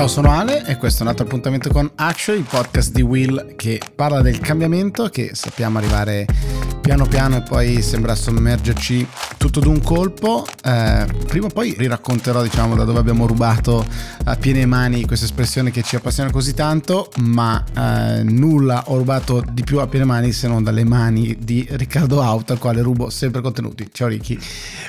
Ciao, sono Ale e questo è un altro appuntamento con Action, il podcast di Will che parla del cambiamento che sappiamo arrivare piano piano e poi sembra sommergerci tutto d'un colpo. Eh, prima o poi riracconterò diciamo da dove abbiamo rubato a piene mani questa espressione che ci appassiona così tanto, ma eh, nulla ho rubato di più a piene mani se non dalle mani di Riccardo Auto, al quale rubo sempre contenuti. Ciao Ricky.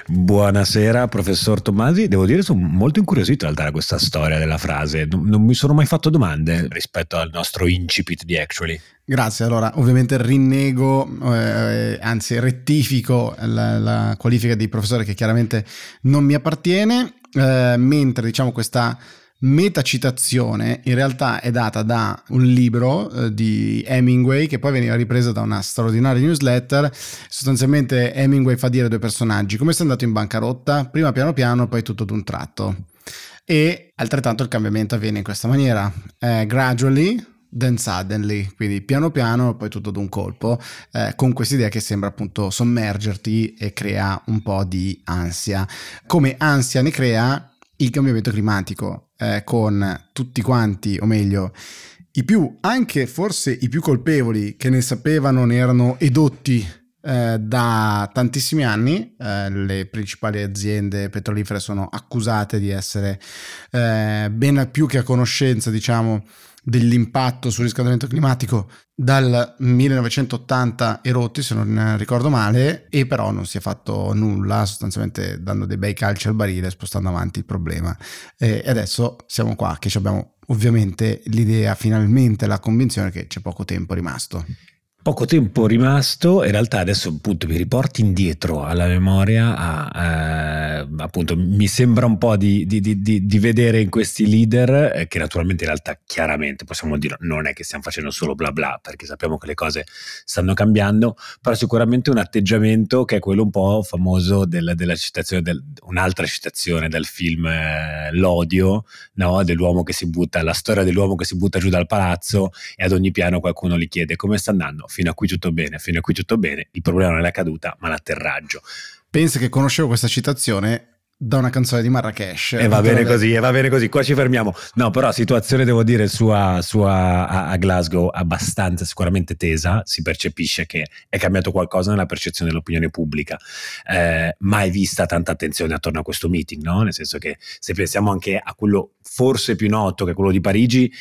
Buonasera professor Tommasi, devo dire sono molto incuriosito in realtà da questa storia della frase non, non mi sono mai fatto domande rispetto al nostro incipit di Actually. Grazie, allora ovviamente rinnego, eh, anzi rettifico la, la, qualifica di professore che chiaramente non mi appartiene, eh, mentre diciamo questa metacitazione in realtà è data da un libro eh, di Hemingway che poi veniva ripreso da una straordinaria newsletter. Sostanzialmente Hemingway fa dire a due personaggi come sei andato in bancarotta, prima piano piano, poi tutto d'un tratto e altrettanto il cambiamento avviene in questa maniera, eh, gradually, then suddenly, quindi piano piano, poi tutto d'un colpo, eh, con questa idea che sembra appunto sommergerti e crea un po' di ansia. Come ansia ne crea il cambiamento climatico, eh, con tutti quanti, o meglio, i più, anche forse i più colpevoli che ne sapevano, ne erano edotti eh, da tantissimi anni eh, le principali aziende petrolifere sono accusate di essere eh, ben più che a conoscenza, diciamo, dell'impatto sul riscaldamento climatico dal 1980 erotti se non ricordo male e però non si è fatto nulla sostanzialmente dando dei bei calci al barile spostando avanti il problema. E adesso siamo qua che abbiamo ovviamente l'idea finalmente la convinzione che c'è poco tempo rimasto Poco tempo rimasto, in realtà adesso appunto mi riporti indietro alla memoria, a, eh, appunto mi sembra un po' di, di, di, di vedere in questi leader, eh, che naturalmente in realtà chiaramente possiamo dire non è che stiamo facendo solo bla bla, perché sappiamo che le cose stanno cambiando, però sicuramente un atteggiamento che è quello un po' famoso del, della citazione, del, un'altra citazione del film eh, L'odio, no? dell'uomo che si butta, la storia dell'uomo che si butta giù dal palazzo e ad ogni piano qualcuno gli chiede come sta andando fino a qui tutto bene, fino a qui tutto bene, il problema non è la caduta ma l'atterraggio. Pensa che conoscevo questa citazione da una canzone di Marrakesh. E va bene così, e va bene così, qua ci fermiamo. No, però situazione devo dire sua, sua a, a, Glasgow abbastanza sicuramente tesa, si percepisce che è cambiato qualcosa nella percezione dell'opinione pubblica. Eh, mai vista tanta attenzione attorno a questo meeting, no? Nel senso che se pensiamo anche a quello forse più noto che è quello di Parigi,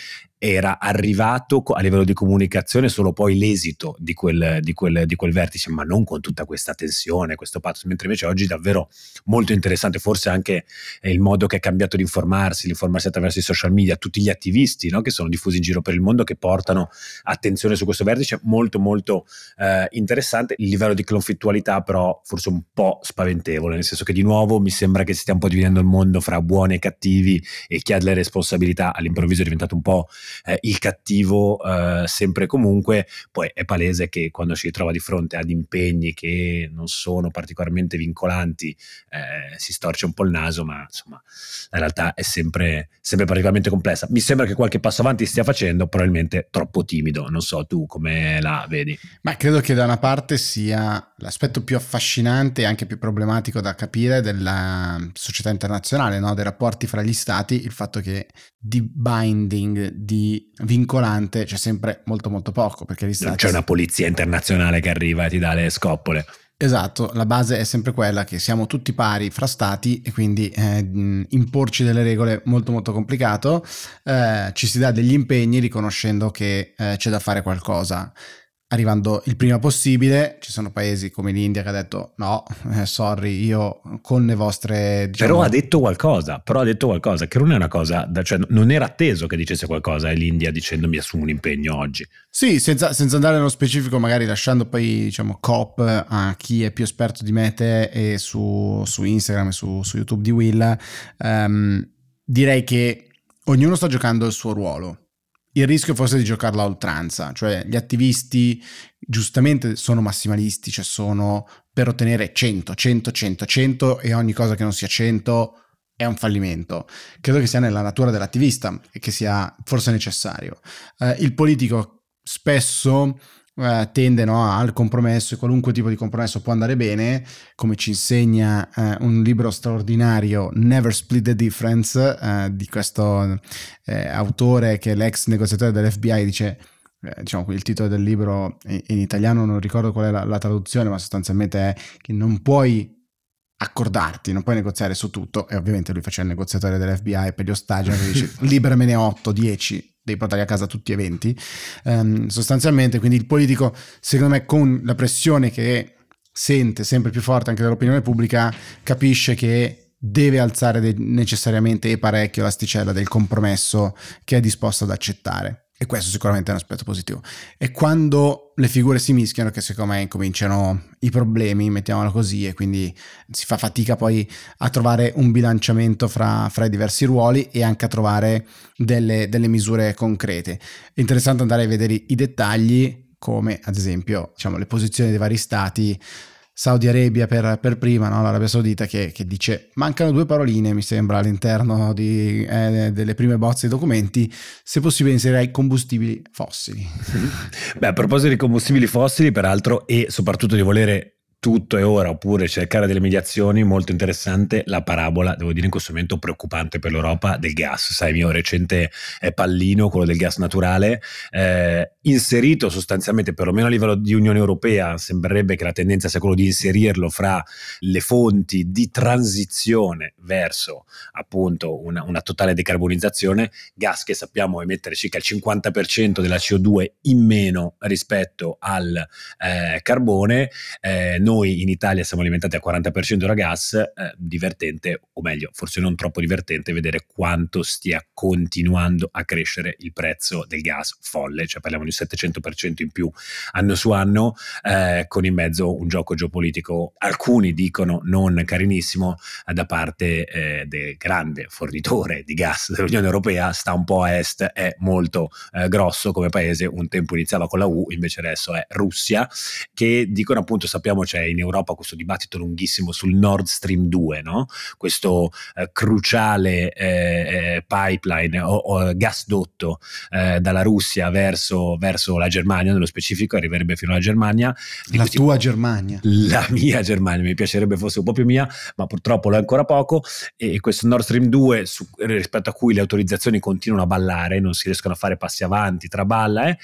era arrivato a livello di comunicazione solo poi l'esito di quel, di quel, di quel vertice, ma non con tutta questa tensione, questo pathos, mentre invece oggi è davvero molto interessante, forse anche il modo che è cambiato di informarsi, l'informarsi attraverso i social media, tutti gli attivisti no, che sono diffusi in giro per il mondo che portano attenzione su questo vertice, molto molto eh, interessante, il livello di conflittualità però forse un po' spaventevole, nel senso che di nuovo mi sembra che si stia un po' dividendo il mondo fra buoni e cattivi e chi ha delle responsabilità all'improvviso è diventato un po' eh, il cattivo eh, sempre e comunque, poi è palese che quando si ritrova di fronte ad impegni che non sono particolarmente vincolanti eh, si storce un po' il naso, ma insomma in realtà è sempre, sempre particolarmente complessa. Mi sembra che qualche passo avanti stia facendo, probabilmente troppo timido, non so tu come la vedi. Ma credo che da una parte sia l'aspetto più affascinante e anche più problematico da capire della società internazionale, no? dei rapporti fra gli stati, il fatto che di binding, di vincolante c'è sempre molto molto poco perché gli stati... Non c'è una polizia internazionale che arriva e ti dà le scoppole. Esatto, la base è sempre quella che siamo tutti pari fra stati e quindi eh, imporci delle regole molto molto complicato, eh, ci si dà degli impegni riconoscendo che eh, c'è da fare qualcosa arrivando il prima possibile. Ci sono paesi come l'India che ha detto no, eh, sorry, io con le vostre... Diciamo... Però ha detto qualcosa, però ha detto qualcosa, che non è una cosa, cioè non era atteso che dicesse qualcosa e l'India dicendo mi assumo un impegno oggi. Sì, senza, senza, andare nello specifico, magari lasciando poi diciamo COP a chi è più esperto di me te e su, su Instagram e su, su, YouTube di Will, um, direi che ognuno sta giocando il suo ruolo il rischio forse di giocarla a oltranza, cioè gli attivisti giustamente sono massimalisti, cioè sono per ottenere 100, 100, 100, 100 e ogni cosa che non sia 100 è un fallimento. Credo che sia nella natura dell'attivista e che sia forse necessario. Eh, il politico spesso eh, tende no, al compromesso e qualunque tipo di compromesso può andare bene, come ci insegna eh, un libro straordinario, Never Split the Difference, eh, di questo eh, autore che è l'ex negoziatore dell'FBI, dice eh, diciamo il titolo del libro in, in, italiano non ricordo qual è la, la traduzione, ma sostanzialmente è che non puoi accordarti, non puoi negoziare su tutto e ovviamente lui faceva il negoziatore dell'FBI per gli ostaggi, dice liberamene 8, 10, devi portare a casa tutti e 20. Um, sostanzialmente, quindi il politico, secondo me, con la pressione che sente sempre più forte anche dall'opinione pubblica, capisce che deve alzare de- necessariamente e parecchio l'asticella del compromesso che è disposto ad accettare. E questo sicuramente è un aspetto positivo. E quando le figure si mischiano, che secondo me cominciano i problemi, mettiamolo così, e quindi si fa fatica poi a trovare un bilanciamento fra, fra i diversi ruoli e anche a trovare delle, delle misure concrete. È interessante andare a vedere i dettagli, come ad esempio diciamo, le posizioni dei vari stati Saudi Arabia per, per prima, no? l'Arabia Saudita, che, che, dice mancano due paroline, mi sembra, all'interno di, eh, delle prime bozze di documenti, se possibile inserirei combustibili fossili. Beh, a proposito di combustibili fossili, peraltro, e soprattutto di volere tutto è ora oppure cercare delle mediazioni, molto interessante la parabola, devo dire in questo momento preoccupante per l'Europa, del gas. Sai, il mio recente eh, pallino, quello del gas naturale, eh, inserito sostanzialmente, perlomeno a livello di Unione Europea, sembrerebbe che la tendenza sia quello di inserirlo fra le fonti di transizione verso appunto una, una totale decarbonizzazione, gas che sappiamo emettere circa il 50% della CO2 in meno rispetto al eh, carbone. Eh, noi in Italia siamo alimentati al 40% da gas, eh, divertente, o meglio, forse non troppo divertente, vedere quanto stia continuando a crescere il prezzo del gas folle, cioè parliamo di 700% in più anno su anno, eh, con in mezzo un gioco geopolitico, alcuni dicono non carinissimo, eh, da parte eh, del grande fornitore di gas dell'Unione Europea, sta un po' a est, è molto eh, grosso come paese, un tempo iniziava con la U, invece adesso è Russia, che dicono appunto sappiamo c'è in Europa questo dibattito lunghissimo sul Nord Stream 2, no? questo eh, cruciale eh, eh, pipeline o, o gasdotto eh, dalla Russia verso, verso, la Germania, nello specifico arriverebbe fino alla Germania. La tua Germania. La mia Germania, mi piacerebbe fosse un po' più mia, ma purtroppo lo è ancora poco. E questo Nord Stream 2, su, rispetto a cui le autorizzazioni continuano a ballare, non si riescono a fare passi avanti, traballa, eh,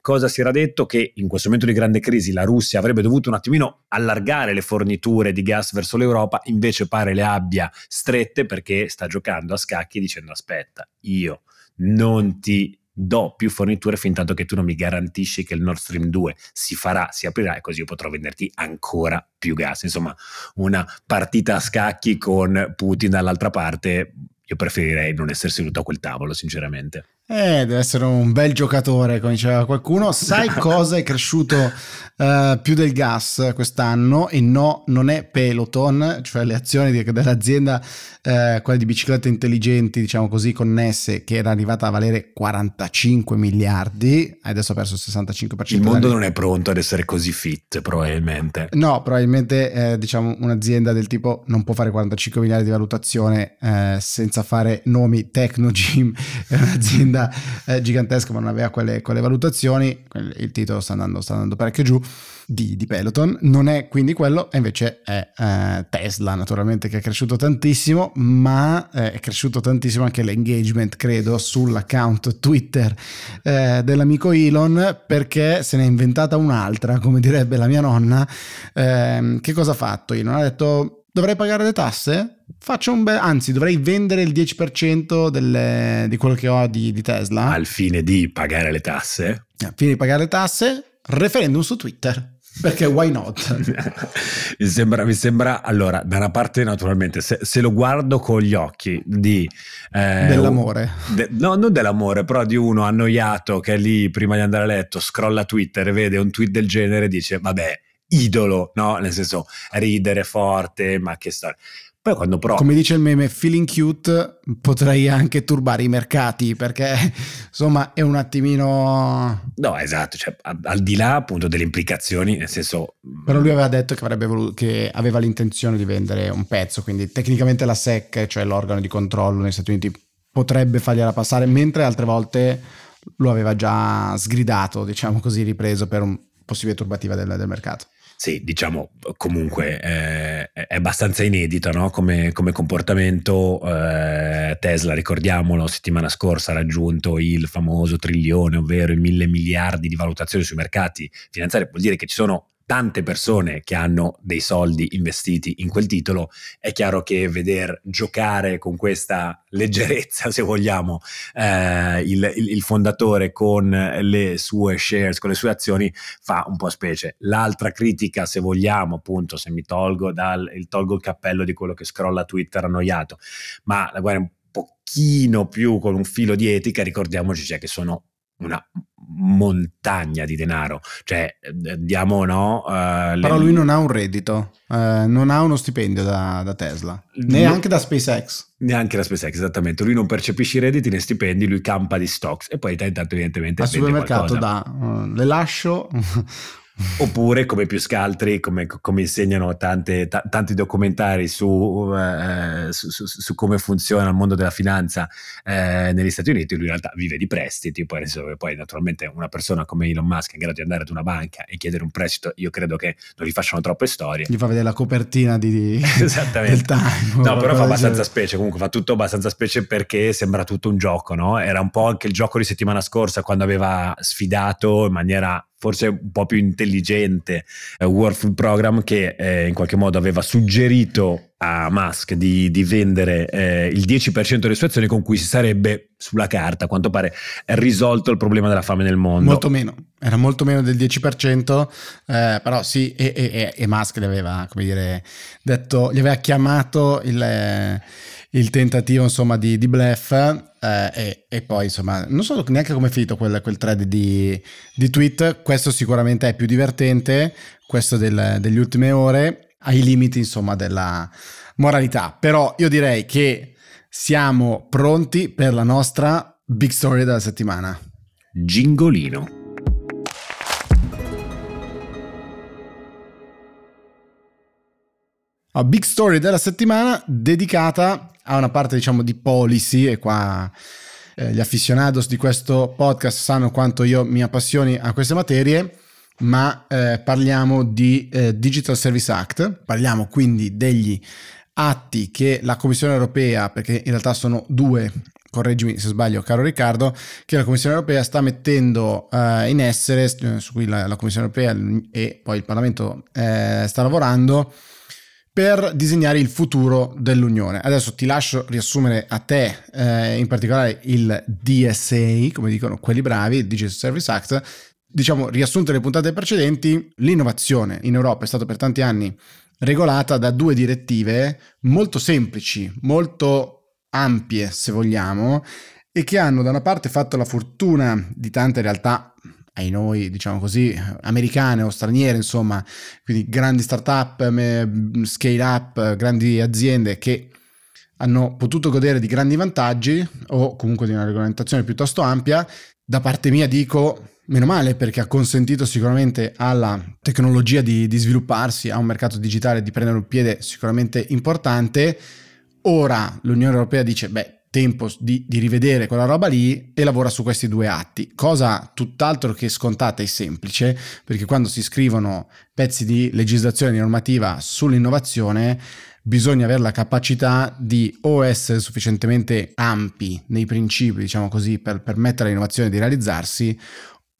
cosa si era detto? Che in questo momento di grande crisi la Russia avrebbe dovuto un attimino allargare le forniture di gas verso l'Europa, invece pare le abbia strette perché sta giocando a scacchi dicendo aspetta, io non ti do più forniture fin tanto che tu non mi garantisci che il Nord Stream 2 si farà, si aprirà e così io potrò venderti ancora più gas. Insomma, una partita a scacchi con Putin dall'altra parte. Io preferirei non essere seduto a quel tavolo, sinceramente. Eh, deve essere un bel giocatore, come diceva qualcuno. Sai cosa è cresciuto uh, più del gas quest'anno? E no, non è Peloton, cioè le azioni dell'azienda, uh, quelle di biciclette intelligenti, diciamo così, connesse, che era arrivata a valere 45 miliardi, adesso ha perso il 65%. Il mondo non è pronto ad essere così fit, probabilmente. No, probabilmente, eh, diciamo, un'azienda del tipo non può fare 45 miliardi di valutazione eh, senza fare nomi Tecnogym, è un'azienda eh, gigantesca ma non aveva quelle, quelle, valutazioni, il titolo sta andando, sta andando parecchio giù di, di, Peloton, non è quindi quello invece è eh, Tesla naturalmente che è cresciuto tantissimo ma eh, è cresciuto tantissimo anche l'engagement credo sull'account Twitter eh, dell'amico Elon perché se ne è inventata un'altra come direbbe la mia nonna ehm, che cosa ha fatto Elon? Ha detto dovrei pagare le tasse? Faccio un bel, anzi, dovrei vendere il 10% delle, di quello che ho di, di, Tesla. Al fine di pagare le tasse? Al fine di pagare le tasse, referendum su Twitter. Perché why not? mi, sembra, mi, sembra, allora, da una parte naturalmente, se, se lo guardo con gli occhi di... Eh, dell'amore. De, no, non dell'amore, però di uno annoiato che è lì prima di andare a letto, scrolla Twitter e vede un tweet del genere e dice, vabbè, idolo, no? Nel senso, ridere forte, ma che storia. Poi quando provo... Come dice il meme, feeling cute potrei anche turbare i mercati perché insomma è un attimino... No, esatto, cioè, al di là appunto delle implicazioni, nel senso... Però lui aveva detto che, avrebbe voluto, che aveva l'intenzione di vendere un pezzo, quindi tecnicamente la SEC, cioè l'organo di controllo negli Stati Uniti, potrebbe fargliela passare, mentre altre volte lo aveva già sgridato, diciamo così, ripreso per un possibile turbativa del, del mercato. Sì, diciamo comunque eh, è abbastanza inedito no? come, come, comportamento. Eh, Tesla, ricordiamolo, settimana scorsa ha raggiunto il famoso trilione, ovvero i mille miliardi di valutazione sui mercati finanziari. Vuol dire che ci sono tante persone che hanno dei soldi investiti in quel titolo, è chiaro che veder giocare con questa leggerezza, se vogliamo, eh, il, il, fondatore con le sue shares, con le sue azioni, fa un po' specie. L'altra critica, se vogliamo, appunto, se mi tolgo, dal, il, tolgo il cappello di quello che scrolla Twitter annoiato, ma la guerra è un pochino più con un filo di etica, ricordiamoci cioè, che sono una montagna di denaro. Cioè, eh, diamo no. Uh, Però lui non ha un reddito, uh, non ha uno stipendio da, da Tesla, neanche no, da SpaceX. Neanche da SpaceX, esattamente. Lui non percepisce i redditi né stipendi, lui campa di stocks e poi intanto evidentemente... Al supermercato da uh, le lascio Oppure, come più scaltri, come, come insegnano tante, t- tanti documentari su, eh, su, su, su, come funziona il mondo della finanza eh, negli Stati Uniti, lui in realtà vive di prestiti. Poi, poi, naturalmente, una persona come Elon Musk è in grado di andare ad una banca e chiedere un prestito, io credo che non gli facciano troppe storie. Gli fa vedere la copertina di, del time. No, però fa abbastanza specie. Comunque, fa tutto abbastanza specie perché sembra tutto un gioco, no? Era un po' anche il gioco di settimana scorsa quando aveva sfidato in maniera forse un po' più intelligente eh, World Food Program che eh, in qualche modo aveva suggerito a Musk di, di vendere eh, il 10% delle sue azioni con cui si sarebbe sulla carta a quanto pare risolto il problema della fame nel mondo. Molto meno era molto meno del 10% eh, però sì e, e, e, Musk gli aveva come dire detto gli aveva chiamato il il tentativo insomma di, di bluff eh, e, e, poi insomma non so neanche come è finito quel, quel thread di, di, tweet. Questo sicuramente è più divertente questo del, degli ultime ore ai limiti insomma della moralità. Però io direi che siamo pronti per la nostra big story della settimana. Gingolino. A big story della settimana dedicata a una parte diciamo di policy e qua eh, gli aficionados di questo podcast sanno quanto io mi appassioni a queste materie ma eh, parliamo di eh, Digital Service Act. Parliamo quindi degli atti che la Commissione europea perché in realtà sono due correggimi se sbaglio caro Riccardo, che la Commissione europea sta mettendo uh, in essere, su cui la, la, Commissione europea e poi il Parlamento eh, sta lavorando, per disegnare il futuro dell'Unione. Adesso ti lascio riassumere a te, eh, in particolare il DSA, come dicono quelli bravi, il Digital Service Act. Diciamo, riassunto le puntate precedenti, l'innovazione in Europa è stata per tanti anni regolata da due direttive molto semplici, molto ampie, se vogliamo, e che hanno da una parte fatto la fortuna di tante realtà ai noi, diciamo così, americane o straniere, insomma, quindi grandi start-up, scale up, grandi aziende che hanno potuto godere di grandi vantaggi o comunque di una regolamentazione piuttosto ampia. Da parte mia dico meno male perché ha consentito sicuramente alla tecnologia di, di svilupparsi, a un mercato digitale di prendere un piede sicuramente importante. Ora l'Unione Europea dice, beh, tempo di, di, rivedere quella roba lì e lavora su questi due atti, cosa tutt'altro che scontata e semplice, perché quando si scrivono pezzi di legislazione normativa sull'innovazione bisogna avere la capacità di o essere sufficientemente ampi nei principi, diciamo così, per permettere all'innovazione di realizzarsi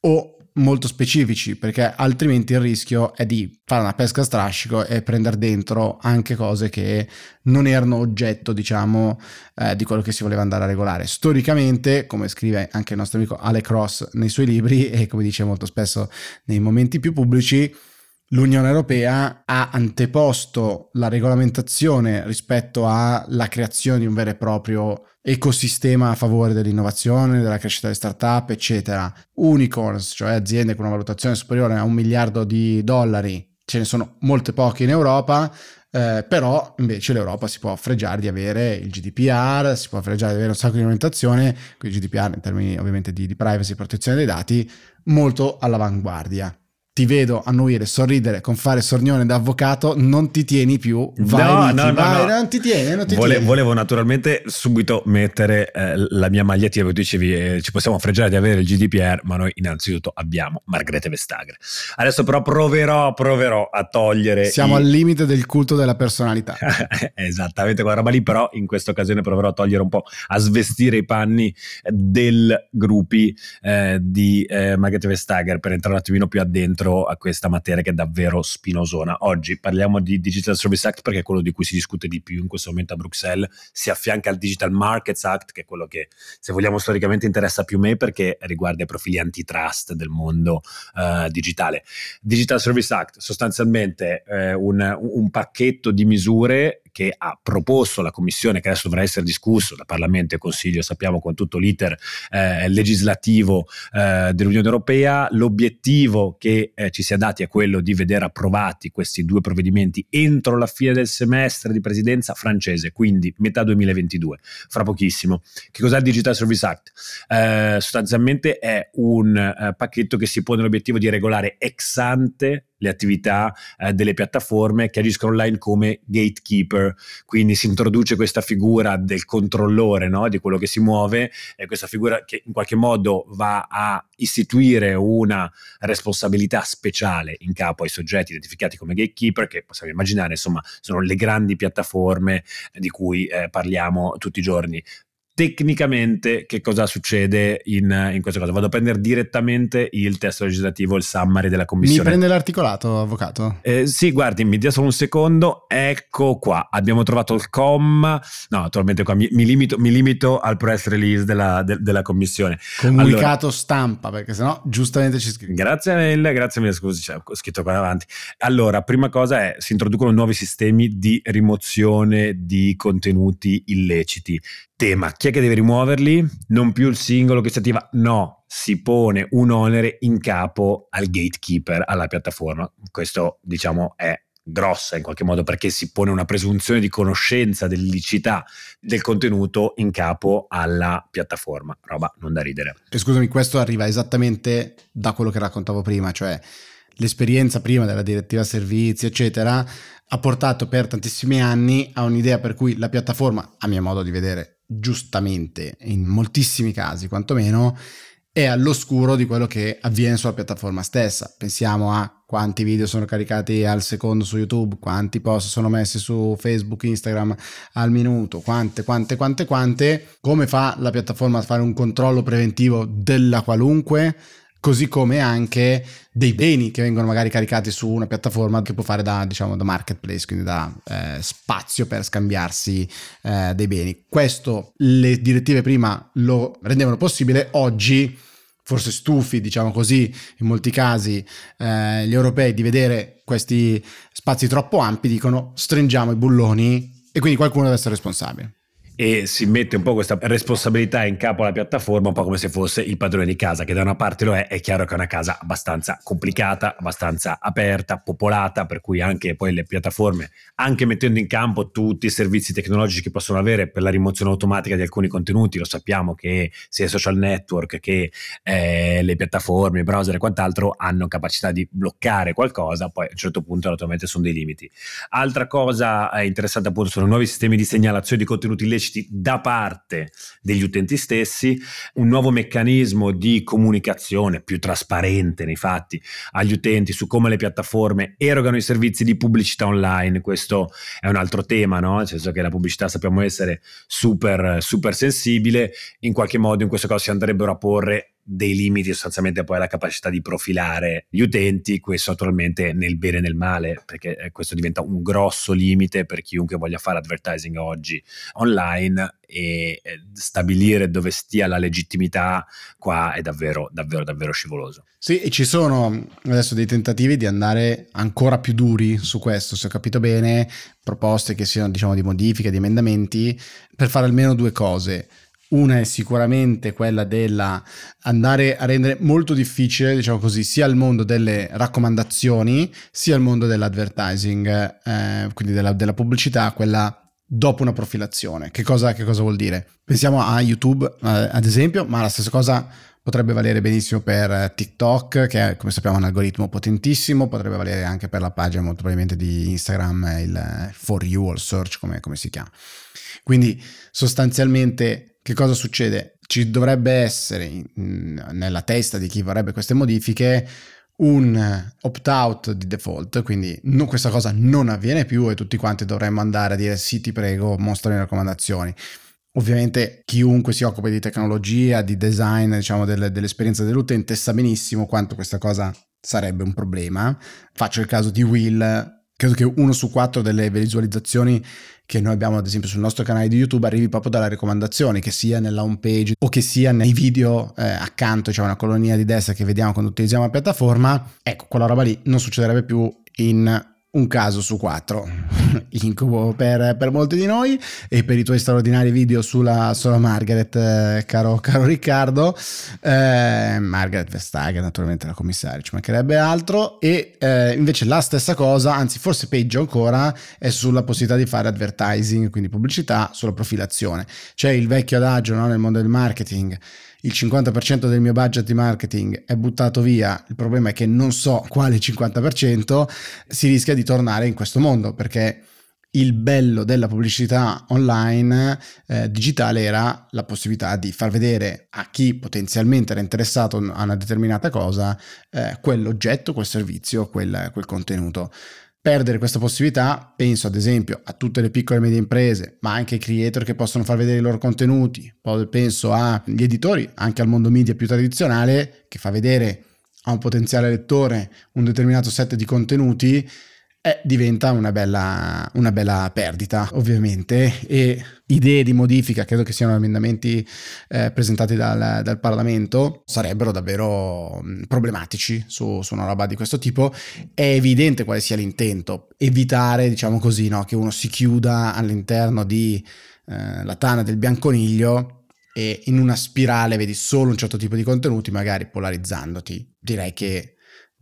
o molto specifici perché altrimenti il rischio è di fare una pesca a strascico e prendere dentro anche cose che non erano oggetto diciamo eh, di quello che si voleva andare a regolare. Storicamente come scrive anche il nostro amico Alec Ross nei suoi libri e come dice molto spesso nei momenti più pubblici l'Unione Europea ha anteposto la regolamentazione rispetto alla creazione di un vero e proprio ecosistema a favore dell'innovazione, della crescita delle start-up, eccetera. Unicorns, cioè aziende con una valutazione superiore a un miliardo di dollari, ce ne sono molte poche in Europa, eh, però invece l'Europa si può fregiare di avere il GDPR, si può fregiare di avere un sacco di regolamentazione, quindi GDPR in termini ovviamente di, di privacy e protezione dei dati, molto all'avanguardia. Ti vedo annuire, sorridere, con fare sornione da avvocato, non ti tieni più. Vai, no, no, no, vai, no. non ti tieni, non ti Vole- tieni. Volevo naturalmente subito mettere eh, la mia magliettina, perché dicevi eh, ci possiamo freggiare di avere il GDPR, ma noi innanzitutto abbiamo Margrethe Vestager. Adesso però proverò, proverò a togliere... Siamo i- al limite del culto della personalità. Esattamente quella roba lì, però in questa occasione proverò a togliere un po', a svestire i panni del gruppi eh, di eh, Margrethe Vestager per entrare un attimino più addentro a questa materia che è davvero spinosona. Oggi parliamo di Digital Service Act perché è quello di cui si discute di più in questo momento a Bruxelles, si affianca al Digital Markets Act che è quello che se vogliamo storicamente interessa più me perché riguarda i profili antitrust del mondo eh, digitale. Digital Service Act sostanzialmente eh, un, un pacchetto di misure che ha proposto la Commissione, che adesso dovrà essere discusso da Parlamento e Consiglio, sappiamo con tutto l'iter eh, legislativo eh, dell'Unione Europea. L'obiettivo che eh, ci si è dati è quello di vedere approvati questi due provvedimenti entro la fine del semestre di presidenza francese, quindi metà 2022, fra pochissimo. Che cos'è il Digital Service Act? Eh, sostanzialmente è un eh, pacchetto che si pone l'obiettivo di regolare ex ante le attività eh, delle piattaforme che agiscono online come gatekeeper, quindi si introduce questa figura del controllore no? di quello che si muove, e questa figura che in qualche modo va a istituire una responsabilità speciale in capo ai soggetti identificati come gatekeeper, che possiamo immaginare insomma sono le grandi piattaforme di cui eh, parliamo tutti i giorni tecnicamente che cosa succede in, in, questo caso? Vado a prendere direttamente il testo legislativo, il summary della commissione. Mi prende l'articolato, avvocato? Eh, sì, guardi, mi dia solo un secondo. Ecco qua, abbiamo trovato il comma. No, naturalmente qua mi, mi, limito, mi limito, al press release della, de, della commissione. Comunicato allora, stampa, perché sennò giustamente ci scrive. Grazie mille, grazie mille, scusi, ho scritto qua davanti. Allora, prima cosa è, si introducono nuovi sistemi di rimozione di contenuti illeciti. Tema, chi è che deve rimuoverli? Non più il singolo che si attiva, no, si pone un onere in capo al gatekeeper, alla piattaforma. Questo, diciamo, è grossa in qualche modo perché si pone una presunzione di conoscenza dell'illicità del contenuto in capo alla piattaforma. Roba non da ridere. E scusami, questo arriva esattamente da quello che raccontavo prima, cioè l'esperienza prima della direttiva servizi, eccetera, ha portato per tantissimi anni a un'idea per cui la piattaforma, a mio modo di vedere, giustamente, in moltissimi casi quantomeno, è all'oscuro di quello che avviene sulla piattaforma stessa. Pensiamo a quanti video sono caricati al secondo su YouTube, quanti post sono messi su Facebook, Instagram al minuto, quante, quante, quante, quante. Come fa la piattaforma a fare un controllo preventivo della qualunque? Così come anche dei beni che vengono magari caricati su una piattaforma che può fare da, diciamo, da marketplace, quindi da eh, spazio per scambiarsi eh, dei beni. Questo le direttive prima lo rendevano possibile, oggi forse stufi, diciamo così, in molti casi eh, gli europei di vedere questi spazi troppo ampi, dicono stringiamo i bulloni e quindi qualcuno deve essere responsabile e si mette un po' questa responsabilità in capo alla piattaforma, un po' come se fosse il padrone di casa, che da una parte lo è, è chiaro che è una casa abbastanza complicata, abbastanza aperta, popolata, per cui anche poi le piattaforme, anche mettendo in campo tutti i servizi tecnologici che possono avere per la rimozione automatica di alcuni contenuti, lo sappiamo che sia i social network che eh, le piattaforme, i browser e quant'altro hanno capacità di bloccare qualcosa, poi a un certo punto naturalmente sono dei limiti. Altra cosa interessante appunto sono nuovi sistemi di segnalazione di contenuti illeciti da parte degli utenti stessi, un nuovo meccanismo di comunicazione più trasparente nei fatti agli utenti su come le piattaforme erogano i servizi di pubblicità online. Questo è un altro tema, no? nel senso che la pubblicità sappiamo essere super, super sensibile, in qualche modo in questo caso si andrebbero a porre dei limiti sostanzialmente poi alla capacità di profilare gli utenti, questo naturalmente nel bene e nel male, perché questo diventa un grosso limite per chiunque voglia fare advertising oggi online e stabilire dove stia la legittimità qua è davvero davvero davvero scivoloso. Sì, e ci sono adesso dei tentativi di andare ancora più duri su questo, se ho capito bene, proposte che siano diciamo di modifiche, di emendamenti per fare almeno due cose. Una è sicuramente quella della andare a rendere molto difficile, diciamo così, sia il mondo delle raccomandazioni, sia il mondo dell'advertising, eh, quindi della, della, pubblicità, quella dopo una profilazione. Che cosa, che cosa vuol dire? Pensiamo a YouTube, eh, ad esempio, ma la stessa cosa potrebbe valere benissimo per TikTok, che è come sappiamo un algoritmo potentissimo, potrebbe valere anche per la pagina molto probabilmente di Instagram, il For You o il Search come, come si chiama. Quindi sostanzialmente che cosa succede? Ci dovrebbe essere nella testa di chi vorrebbe queste modifiche un opt-out di default, quindi no, questa cosa non avviene più e tutti quanti dovremmo andare a dire sì ti prego, mostra le raccomandazioni. Ovviamente chiunque si occupa di tecnologia, di design, diciamo delle, dell'esperienza dell'utente sa benissimo quanto questa cosa sarebbe un problema. Faccio il caso di Will, credo che uno su quattro delle visualizzazioni che noi abbiamo ad esempio sul nostro canale di YouTube arrivi proprio dalle raccomandazioni, che sia nella home page o che sia nei video eh, accanto, c'è cioè una colonia di destra che vediamo quando utilizziamo la piattaforma. Ecco, quella roba lì non succederebbe più in un caso su quattro, incubo per, per, molti di noi e per i tuoi straordinari video sulla, sulla Margaret, eh, caro, caro, Riccardo, eh, Margaret Vestager, naturalmente la commissaria, ci mancherebbe altro, e eh, invece la stessa cosa, anzi forse peggio ancora, è sulla possibilità di fare advertising, quindi pubblicità, sulla profilazione. C'è il vecchio adagio no, nel mondo del marketing il 50% del mio budget di marketing è buttato via, il problema è che non so quale 50%, si rischia di tornare in questo mondo perché il bello della pubblicità online eh, digitale era la possibilità di far vedere a chi potenzialmente era interessato a una determinata cosa eh, quell'oggetto, quel servizio, quel, quel contenuto perdere questa possibilità, penso ad esempio a tutte le piccole e medie imprese, ma anche ai creator che possono far vedere i loro contenuti, poi penso agli editori, anche al mondo media più tradizionale, che fa vedere a un potenziale lettore un determinato set di contenuti eh, diventa una bella, una bella, perdita ovviamente e idee di modifica, credo che siano emendamenti eh, presentati dal, dal, Parlamento, sarebbero davvero mm, problematici su, su, una roba di questo tipo. È evidente quale sia l'intento, evitare diciamo così no, che uno si chiuda all'interno di eh, tana del bianconiglio e in una spirale vedi solo un certo tipo di contenuti, magari polarizzandoti. Direi che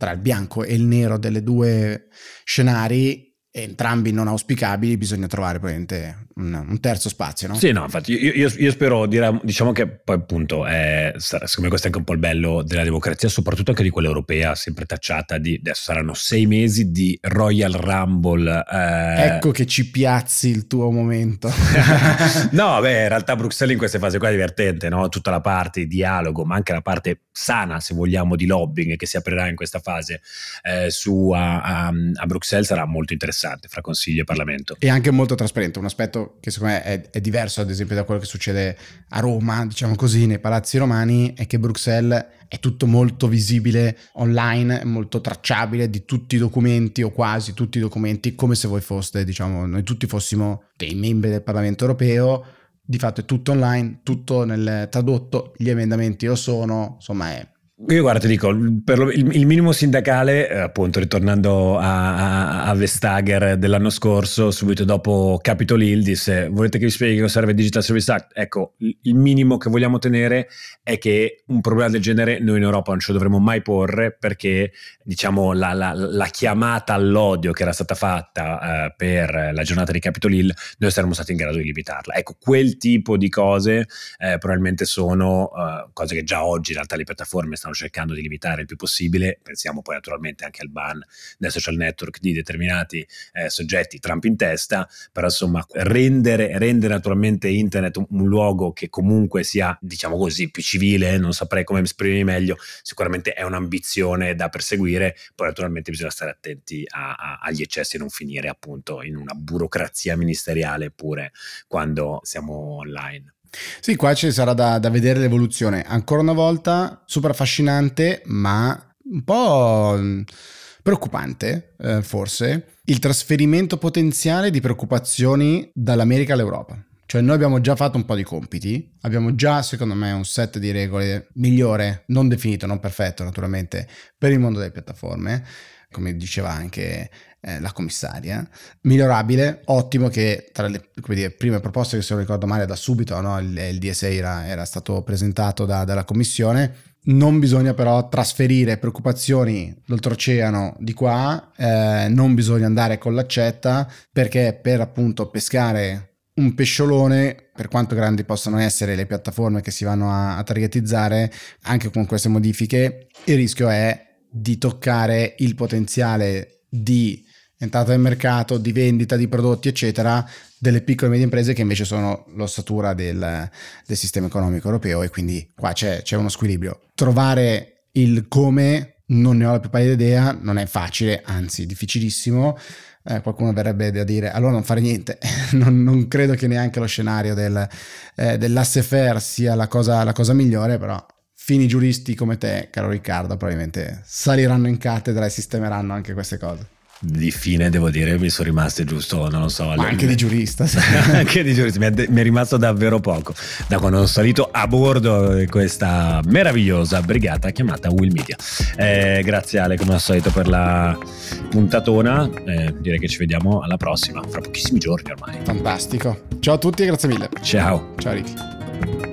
tra il bianco e il nero delle due scenari entrambi non auspicabili, bisogna trovare probabilmente un, un terzo spazio, no? Sì, no, infatti io, io, io spero, dire, diciamo che poi appunto, è, secondo me questo è anche un po' il bello della democrazia, soprattutto anche di quella europea, sempre tacciata di, adesso saranno sei mesi di Royal Rumble. Eh... Ecco che ci piazzi il tuo momento. no, beh, in realtà Bruxelles in queste fasi qua è divertente, no? Tutta la parte di dialogo, ma anche la parte sana, se vogliamo, di lobbying che si aprirà in questa fase eh, su, a, a, a Bruxelles sarà molto interessante interessante fra Consiglio e Parlamento. E anche molto trasparente, un aspetto che secondo me è, è, diverso ad esempio da quello che succede a Roma, diciamo così, nei palazzi romani, è che Bruxelles è tutto molto visibile online, molto tracciabile di tutti i documenti o quasi tutti i documenti, come se voi foste, diciamo, noi tutti fossimo dei membri del Parlamento europeo. Di fatto è tutto online, tutto nel tradotto, gli emendamenti lo sono, insomma è io guarda, ti dico, lo, il, il, minimo sindacale, eh, appunto ritornando a, a, a, Vestager dell'anno scorso, subito dopo Capitol Hill, disse volete che vi spieghi cosa serve il Digital Service Act? Ecco, il, minimo che vogliamo tenere è che un problema del genere noi in Europa non ce lo dovremmo mai porre perché diciamo la, la, la chiamata all'odio che era stata fatta eh, per la giornata di Capitol Hill, noi saremmo stati in grado di limitarla. Ecco, quel tipo di cose eh, probabilmente sono eh, cose che già oggi in realtà le piattaforme stanno stanno cercando di limitare il più possibile, pensiamo poi naturalmente anche al ban dai social network di determinati eh, soggetti, Trump in testa, però insomma rendere, rendere naturalmente internet un, un, luogo che comunque sia, diciamo così, più civile, non saprei come esprimermi meglio, sicuramente è un'ambizione da perseguire, poi naturalmente bisogna stare attenti a, a, agli eccessi e non finire appunto in una burocrazia ministeriale pure quando siamo online. Sì, qua ci sarà da, da vedere l'evoluzione. Ancora una volta, super affascinante, ma un po' mm, preoccupante, eh, forse, il trasferimento potenziale di preoccupazioni dall'America all'Europa. Cioè noi abbiamo già fatto un po' di compiti, abbiamo già secondo me un set di regole migliore, non definito, non perfetto naturalmente, per il mondo delle piattaforme, come diceva anche eh, la commissaria, migliorabile, ottimo che tra le dire, prime proposte che se non ricordo male da subito no, il, il, DSA era, era stato presentato da, dalla commissione, non bisogna però trasferire preoccupazioni d'oltreoceano di qua, eh, non bisogna andare con l'accetta perché per appunto pescare un pesciolone, per quanto grandi possano essere le piattaforme che si vanno a, a targetizzare, anche con queste modifiche, il rischio è di toccare il potenziale di entrata nel mercato, di vendita di prodotti, eccetera, delle piccole e medie imprese che invece sono l'ossatura del, del sistema economico europeo e quindi qua c'è, c'è uno squilibrio. Trovare il come non ne ho la più pallida idea, non è facile, anzi difficilissimo. Eh, qualcuno verrebbe da dire allora non fare niente, non, non, credo che neanche lo scenario del, eh, dell'asse fair sia la cosa, la cosa migliore, però fini giuristi come te, caro Riccardo, probabilmente saliranno in cattedra e sistemeranno anche queste cose. Di fine devo dire mi sono rimaste giusto non lo so Ma anche di giurista anche di giurista mi è, mi è, rimasto davvero poco. Da quando sono salito a bordo di questa meravigliosa brigata chiamata Will Media. Eh, grazie Ale come al solito per la puntatona. Eh, direi che ci vediamo alla prossima fra pochissimi giorni ormai. Fantastico. Ciao a tutti e grazie mille. Ciao. Ciao Ricky